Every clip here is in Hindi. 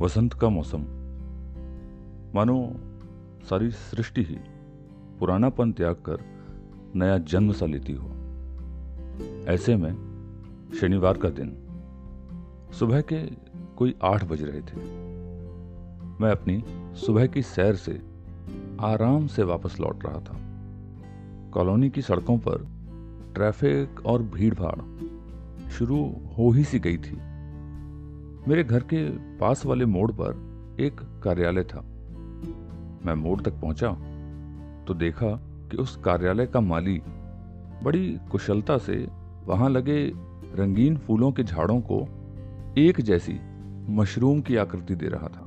वसंत का मौसम। मानो सारी सृष्टि ही पुरानापन त्याग कर नया जन्म सा लेती हो। ऐसे में शनिवार का दिन, सुबह के कोई आठ बज रहे थे। मैं अपनी सुबह की सैर से आराम से वापस लौट रहा था। कॉलोनी की सड़कों पर ट्रैफ़िक और भीड़ भाड़ शुरू हो ही सी गई थी। मेरे घर के पास वाले मोड़ पर एक कार्यालय था। मैं मोड़ तक पहुँचा तो देखा कि उस कार्यालय का माली बड़ी कुशलता से वहाँ लगे रंगीन फूलों के झाड़ों को एक जैसी मशरूम की आकृति दे रहा था।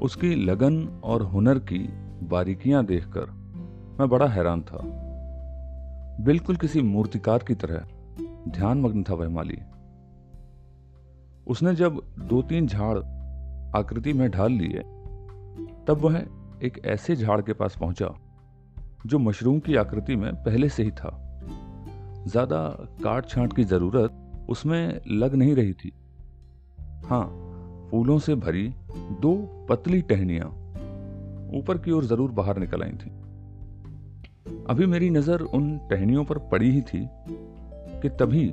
उसकी लगन और हुनर की बारीकियाँ देखकर मैं बड़ा हैरान था। बिल्कुल किसी मूर्तिकार की तरह ध्यानमग्न था वह माली। उसने जब दो तीन झाड़ आकृति में ढाल लिए, तब वह एक ऐसे झाड़ के पास पहुँचा, जो मशरूम की आकृति में पहले से ही था। ज़्यादा काट छांट की ज़रूरत उसमें लग नहीं रही थी। हाँ फूलों से भरी दो पतली टहनियाँ ऊपर की ओर ज़रूर बाहर निकल आई थी। अभी मेरी नज़र उन टहनियों पर पड़ी ही थी कि तभी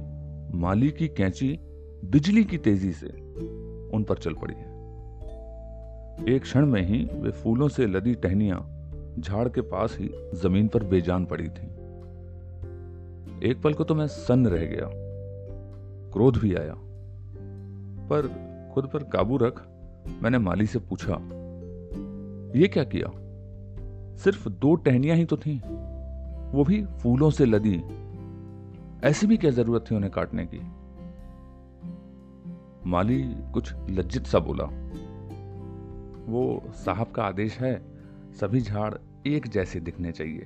माली की कैंची बिजली की तेज़ी से उन पर चल पड़ी है। एक क्षण में ही वे फूलों से लदी टहनियाँ झाड़ के पास ही ज़मीन पर बेजान पड़ी थी। एक पल को तो मैं सन्न रह गया। क्रोध भी आया। पर खुद पर काबू रख मैंने माली से पूछा, ये क्या किया? सिर्फ़ दो टहनियाँ ही तो थीं। वो भी फूलों से लदी। ऐसी भी क्या ज़रूरत थी उन्हें काटने की? माली कुछ लज्जित सा बोला, वो साहब का आदेश है, सभी झाड़ एक जैसे दिखने चाहिए।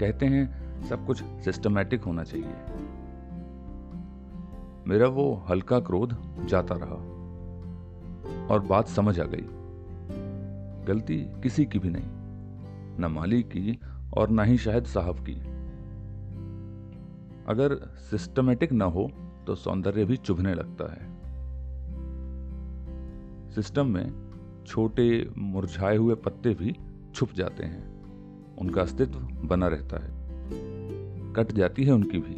कहते हैं, सब कुछ सिस्टमैटिक होना चाहिए। मेरा वो हल्का क्रोध जाता रहा और बात समझ आ गई। गलती किसी की भी नहीं, न माली की और ना ही शायद साहब की। अगर सिस्टमेटिक ना हो तो सौंदर्य भी चुभने लगता है। सिस्टम में छोटे मुरझाए हुए पत्ते भी छुप जाते हैं। उनका अस्तित्व बना रहता है। कट जाती है उनकी भी।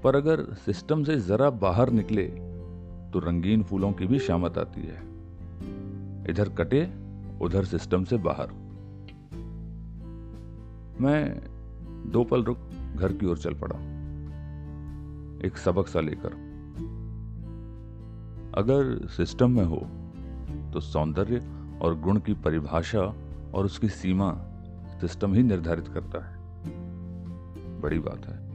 पर अगर सिस्टम से जरा बाहर निकले तो रंगीन फूलों की भी शामत आती है। इधर कटे, उधर सिस्टम से बाहर। मैं दो पल रुक घर की ओर चल पड़ा। एक सबक सा लेकर। अगर सिस्टम में हो तो सौंदर्य और गुण की परिभाषा और उसकी सीमा सिस्टम ही निर्धारित करता है। बड़ी बात है।